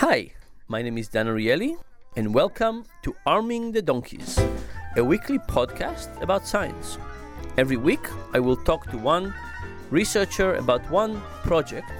Hi, my name is Dan Ariely, and welcome to Arming the Donkeys, a weekly podcast about science. Every week, I will talk to one researcher about one project.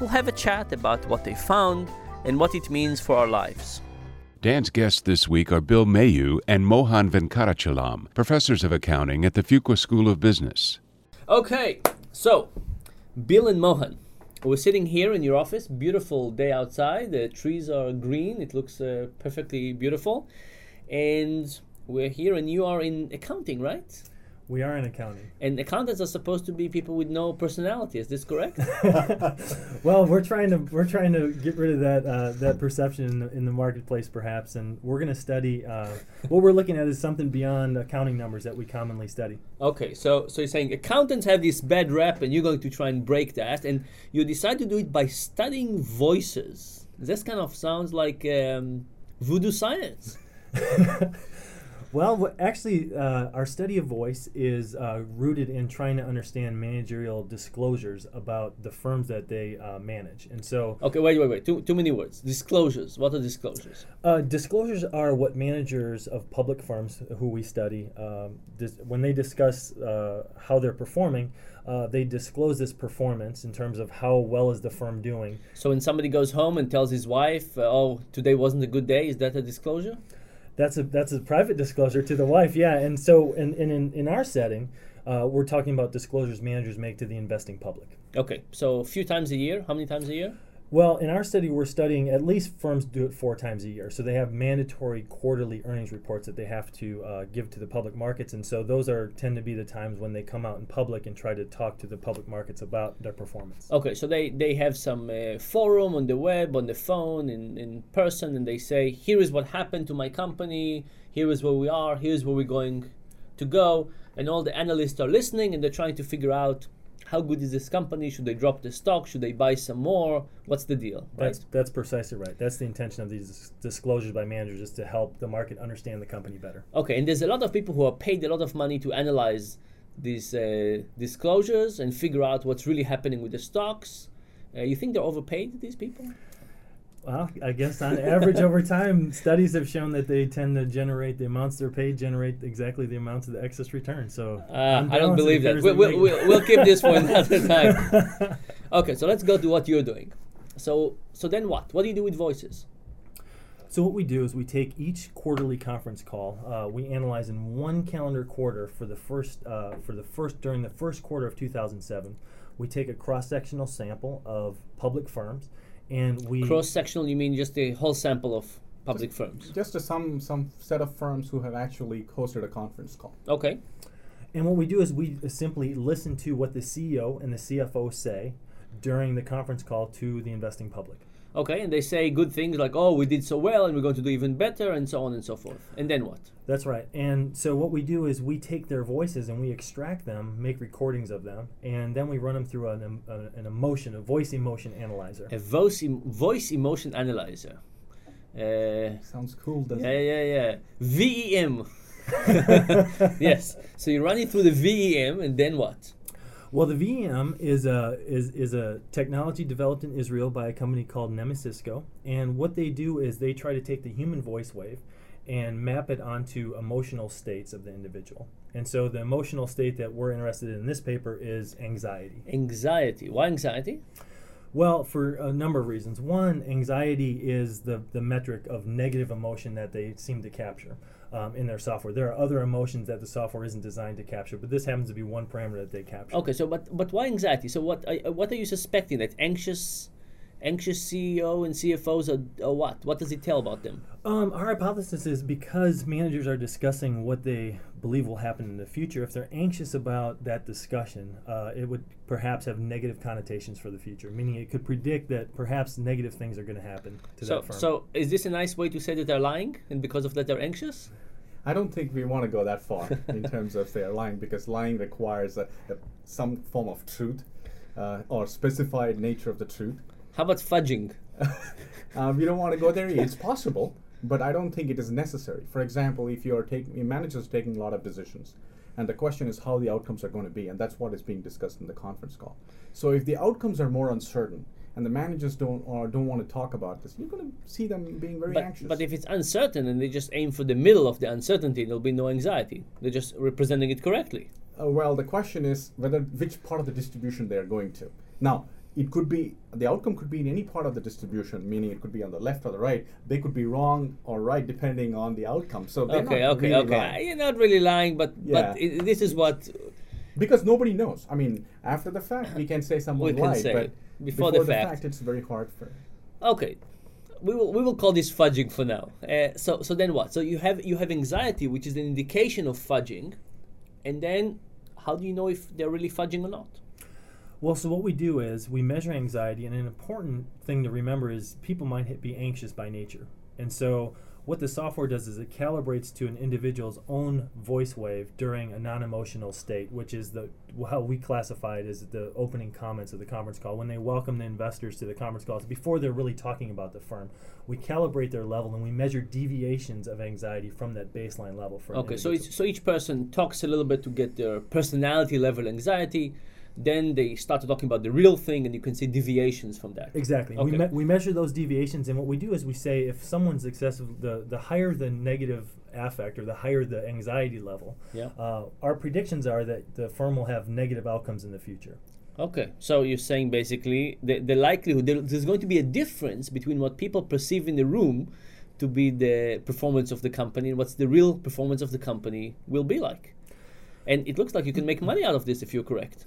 We'll have a chat about what they found and what it means for our lives. Dan's guests this week are Bill Mayew and Mohan Venkatachalam, professors of accounting at the Fuqua School of Business. Okay, so Bill and Mohan, we're sitting here in your office. Beautiful day outside. The trees are green. It looks uh, perfectly beautiful, and we're here. And you are in accounting, right? We are in accounting. And accountants are supposed to be people with no personality. Is this correct? well, we're trying to we're trying to get rid of that uh, that perception in the, in the marketplace, perhaps, and we're going to study. Uh, what we're looking at is something beyond accounting numbers that we commonly study. Okay, so so you're saying accountants have this bad rep, and you're going to try and break that, and you decide to do it by studying voices. This kind of sounds like um, voodoo science. Well, actually, uh, our study of voice is uh, rooted in trying to understand managerial disclosures about the firms that they uh, manage. And so, Okay, wait, wait, wait. Too, too many words. Disclosures. What are disclosures? uh, disclosures are what managers of public firms who we study, um, dis- when they discuss uh, how they're performing, uh, they disclose this performance in terms of how well is the firm doing. So when somebody goes home and tells his wife, "Oh, today wasn't a good day," is that a disclosure? That's a that's a private disclosure to the wife, yeah. And so, in in, in, in our setting, uh, we're talking about disclosures managers make to the investing public. Okay, so a few times a year. How many times a year? Well, in our study, we're studying at least firms do it four times a year. So they have mandatory quarterly earnings reports that they have to uh, give to the public markets, and so those are tend to be the times when they come out in public and try to talk to the public markets about their performance. Okay, so they they have some uh, forum on the web, on the phone, in in person, and they say, "Here is what happened to my company. Here is where we are. Here's where we're going to go." And all the analysts are listening, and they're trying to figure out how good is this company? Should they drop the stock? Should they buy some more? What's the deal? Right? That's that's precisely right. That's the intention of these disclosures by managers is to help the market understand the company better. Okay, and there's a lot of people who are paid a lot of money to analyze these uh, disclosures and figure out what's really happening with the stocks. Uh, you think they're overpaid, these people? Well, I guess on average over time, studies have shown that they tend to generate the amounts they're paid generate exactly the amounts of the excess return. So Uh, I don't believe that. We'll, we'll, we- we'll, we'll keep this for another time. Okay, so let's go to what you're doing. So, so then what? What do you do with voices? So what we do is we take each quarterly conference call. Uh, we analyze in one calendar quarter for the first uh, for the first during the first quarter of 2007. We take a cross sectional sample of public firms, and we Cross sectional, you mean just a whole sample of public firms? Just a, some some set of firms who have actually hosted a conference call. Okay. And what we do is we uh, simply listen to what the CEO and the CFO say during the conference call to the investing public. Okay, and they say good things like, oh, we did so well and we're going to do even better, and so on and so forth. And then what? That's right. And so what we do is we take their voices and we extract them, make recordings of them, and then we run them through an, em- an emotion, a voice emotion analyzer. A voice, em- voice emotion analyzer. Uh, Sounds cool, doesn't yeah, it? yeah, yeah. VEM. yes. So you run it through the VEM, and then what? Well, the VM is a is, is a technology developed in Israel by a company called Nemesysco, and what they do is they try to take the human voice wave and map it onto emotional states of the individual. And so the emotional state that we're interested in this paper is anxiety. Anxiety. Why anxiety? Well, for a number of reasons. One, anxiety is the, the metric of negative emotion that they seem to capture um, in their software. There are other emotions that the software isn't designed to capture, but this happens to be one parameter that they capture. Okay, so but but why anxiety? So what uh, what are you suspecting that anxious, anxious CEO and CFOs are, are what? What does it tell about them? Um, our hypothesis is because managers are discussing what they believe will happen in the future, if they're anxious about that discussion, uh, it would perhaps have negative connotations for the future, meaning it could predict that perhaps negative things are going to happen to So that firm. so is this a nice way to say that they're lying and because of that they're anxious? I don't think we want to go that far in terms of their lying because lying requires a, a, some form of truth uh, or specified nature of the truth. How about fudging? Uh, we don't want to go there. It's possible, but I don't think it is necessary. For example, if you are taking, a manager is taking a lot of decisions, and the question is how the outcomes are going to be, and that's what is being discussed in the conference call. So if the outcomes are more uncertain, and the managers don't or don't want to talk about this, you're going to see them being very But, anxious. but if it's uncertain and they just aim for the middle of the uncertainty, there'll be no anxiety. They're just representing it correctly. Uh, well, the question is whether which part of the distribution they're going to. Now, it could be the outcome could be in any part of the distribution, meaning it could be on the left or the right. They could be wrong or right depending on the outcome. So they're Okay, not okay, really okay. lying. You're not really lying, but Yeah. but i this is what because nobody knows. I mean, after the fact, we can say someone We lied, say but before the fact. fact, it's very hard for. Okay, we will we will call this fudging for now. Uh, so so then what? So you have you have anxiety, which is an indication of fudging, and then how do you know if they're really fudging or not? Well, so what we do is we measure anxiety, and an important thing to remember is people might be anxious by nature. And so, what the software does is it calibrates to an individual's own voice wave during a non emotional state, which is the how we classify it as the opening comments of the conference call. When they welcome the investors to the conference calls, before they're really talking about the firm, we calibrate their level and we measure deviations of anxiety from that baseline level. For Okay, so so each person talks a little bit to get their personality level anxiety. Then they start talking about the real thing, and you can see deviations from that. Exactly. We, Okay. me- we measure those deviations, and what we do is we say if someone's excessive, the, the higher the negative affect or the higher the anxiety level, Yeah. uh, our predictions are that the firm will have negative outcomes in the future. Okay, so you're saying basically the, the likelihood there, there's going to be a difference between what people perceive in the room to be the performance of the company and what's the real performance of the company will be like. And it looks like you can make money out of this if you're correct.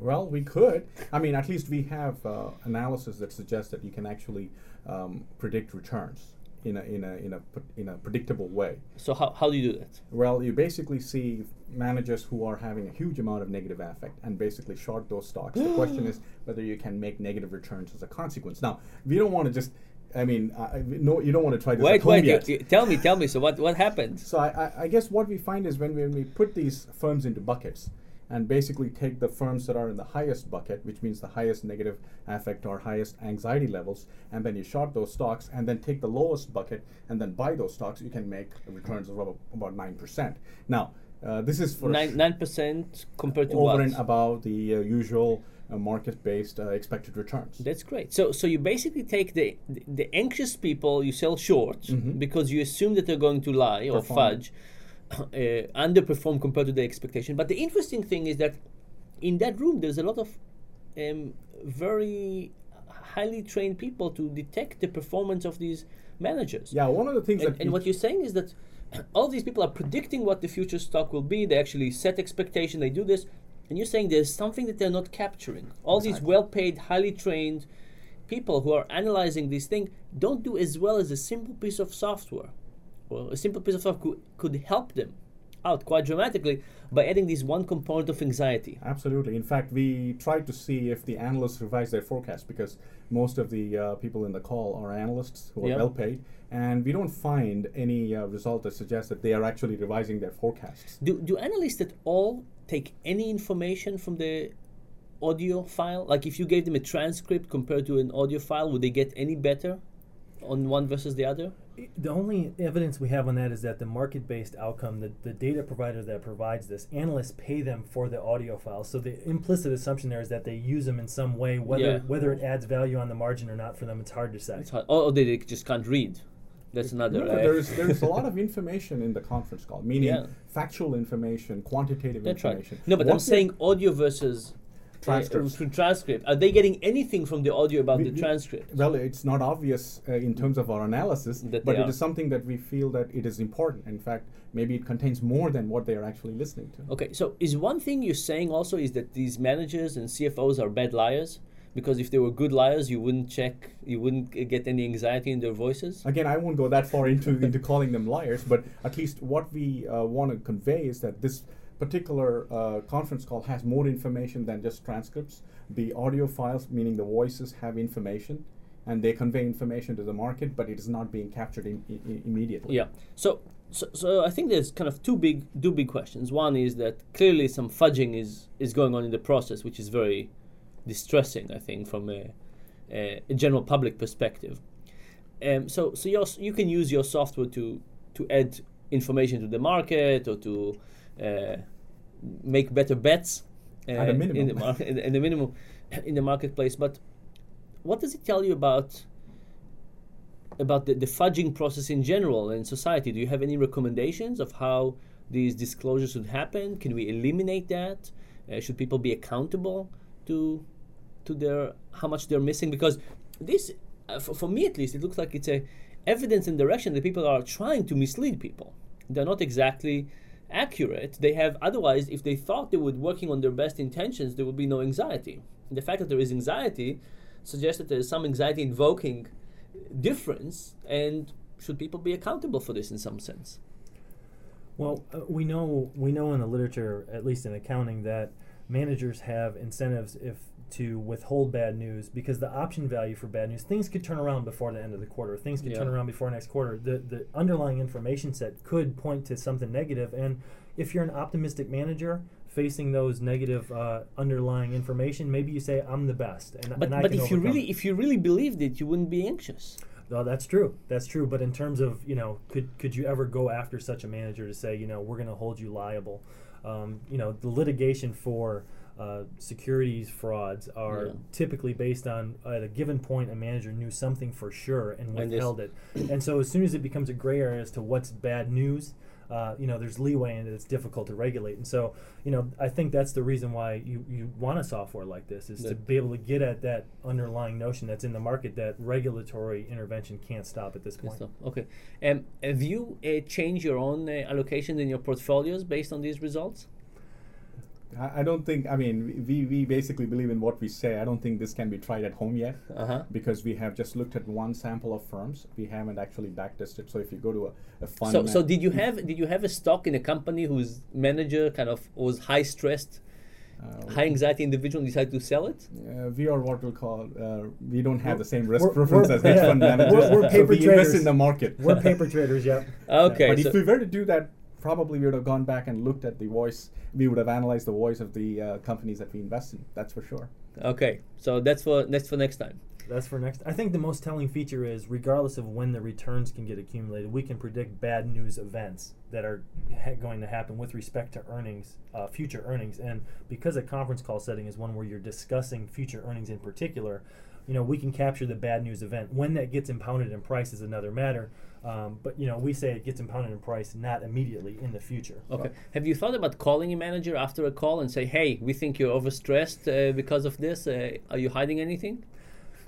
Well, we could. I mean, at least we have uh, analysis that suggests that you can actually um, predict returns in a in a in a in a predictable way. So how, how do you do that? Well, you basically see managers who are having a huge amount of negative affect and basically short those stocks. the question is whether you can make negative returns as a consequence. Now, we don't want to just. I mean, I, I- no, you don't want to try this Wait, wait, yet. you- tell me, tell me. So what, what happened? So I, I, I guess what we find is when we, when we put these firms into buckets and basically take the firms that are in the highest bucket, which means the highest negative affect or highest anxiety levels, and then you short those stocks and then take the lowest bucket and then buy those stocks, you can make returns of about, about 9%. Now, uh, this is for Nine nine percent compared to over what? and above the uh, usual uh, market-based uh, expected returns. That's great. So, so you basically take the the, the anxious people you sell short because you assume that they're going to lie or fudge, uh, underperform compared to the expectation. But the interesting thing is that in that room there's a lot of um, very highly trained people to detect the performance of these managers. yeah, one of the things And, that and what you're saying is that all these people are predicting what the future stock will be. They actually set expectation. They do this, and you're saying there's something that they're not capturing. All these well-paid, highly trained people who are analyzing this thing don't do as well as a simple piece of software. Well, a simple piece of software could, could help them out quite dramatically by adding this one component of anxiety. Absolutely. In fact, we tried to see if the analysts revise their forecast because most of the uh, people in the call are analysts who are Yeah. well paid, and we don't find any uh, result that suggests that they are actually revising their forecasts. Do, do analysts at all take any information from the audio file? Like if you gave them a transcript compared to an audio file, would they get any better on one versus the other? The only evidence we have on that is that the market based outcome, the, the data provider that provides this, analysts pay them for the audio files. So the implicit assumption there is that they use them in some way, whether Yeah. whether it adds value on the margin or not for them, it's hard to say. It's hard. Or, or they just can't read. That's another. No, uh, there is there is a lot of information in the conference call, meaning Yeah. factual information, quantitative That's right. information. No, but I'm saying audio versus Transcripts. tr- transcript. Are they getting anything from the audio about We- the transcript? Well, it's not obvious uh, in terms of our analysis, That but it is something that we feel that it is important. In fact, maybe it contains more than what they are actually listening to. Okay, so is one thing you're saying also is that these managers and CFOs are bad liars? Because if they were good liars, you wouldn't check, you wouldn't get any anxiety in their voices. Again, I won't go that far into into calling them liars, but at least what we uh, want to convey is that this particular uh, conference call has more information than just transcripts. The audio files, meaning the voices, have information, and they convey information to the market, but it is not being captured immediately. Yeah. So, so, so I think there's kind of two big, two big questions. One is that clearly some fudging is is going on in the process, which is very distressing. I think from a, a, a general public perspective. Um, so, so you can use your software to to add information to the market or to make better bets uh, At a in the market, in, in the minimum in the marketplace. But what does it tell you about about the, the fudging process in general in society? Do you have any recommendations of how these disclosures should happen? Can we eliminate that? Uh, should people be accountable to to their how much they're missing? Because this, uh, for, for me at least, it looks like it's a evidence and direction that people are trying to mislead people. They're not exactly accurate. They have otherwise, if they thought they were working on their best intentions, there would be no anxiety. And the fact that there is anxiety suggests that there is some anxiety invoking difference, and should people be accountable for this in some sense? Well, uh, we know we know in the literature, at least in accounting, that managers have incentives if to withhold bad news because the option value for bad news things could turn around before the end of the quarter things could Yeah. turn around before next quarter the the underlying information set could point to something negative and if you're an optimistic manager facing those negative uh, underlying information maybe you say i'm the best and, But and but if you really it." if you really believed it, you wouldn't be anxious. Well, that's true. That's true. But in terms of you know, could could you ever go after such a manager to say you know we're going to hold you liable? Um, you know, the litigation for uh, securities frauds are Yeah. typically based on at a given point a manager knew something for sure and And withheld it. And so as soon as it becomes a gray area as to what's bad news. Uh, you know, there's leeway and it's difficult to regulate, and so you know, I think that's the reason why you, you want a software like this is to be able to get at that underlying notion that's in the market that regulatory intervention can't stop at this point. Okay. Um, have you uh, changed your own uh, allocations in your portfolios based on these results? I, I don't think. I mean, we, we basically believe in what we say. I don't think this can be tried at home yet Uh huh. because we have just looked at one sample of firms. We haven't actually backtested. So if you go to a, a fund, So, so did you have did you have a stock in a company whose manager kind of was high stressed, uh, high anxiety individual and decided to sell it? Uh, we are what we'll call. Uh, we don't have We're- the same risk we're- preference we're- as hedge fund managers. We're- we're so paper we invest traders. in the market. We're paper traders, yep. Okay. but so, if we were to do that, probably we would have gone back and looked at the voice. We would have analyzed the voice of the uh, companies that we invest in. That's for sure. okay. So that's for that's for next time. That's for next. I think the most telling feature is, regardless of when the returns can get accumulated, we can predict bad news events that are ha- going to happen with respect to earnings, uh, future earnings. And because a conference call setting is one where you're discussing future earnings in particular, you know, we can capture the bad news event. When that gets impounded in price is another matter. Um, but you know, we say it gets impounded in price not immediately in the future. Okay. Have you thought about calling a manager after a call and say, "Hey, we think you're overstressed uh, because of this. Uh, are you hiding anything?"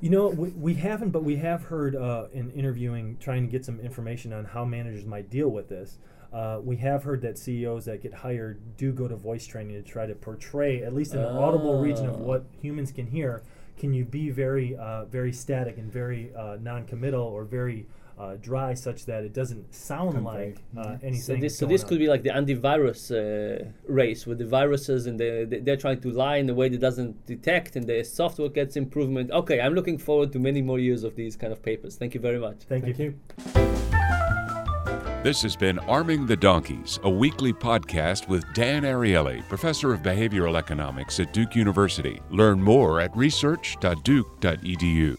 You know, we, we haven't, but we have heard uh, in interviewing, trying to get some information on how managers might deal with this. Uh, we have heard that CEOs that get hired do go to voice training to try to portray, at least in an audible region of what humans can hear. Can you be very, uh, very static and very uh, non-committal or very uh, dry, such that it doesn't sound Convey. like uh, Mhm. anything? So this, so this on. could be like the antivirus uh, race with the viruses and the, the- they're trying to lie in a way that doesn't detect and the software gets improvement. Okay, I'm looking forward to many more years of these kind of papers. Thank you very much. Thank, Thank you. you. This has been Arming the Donkeys, a weekly podcast with Dan Ariely, professor of behavioral economics at Duke University. Learn more at research.duke.edu.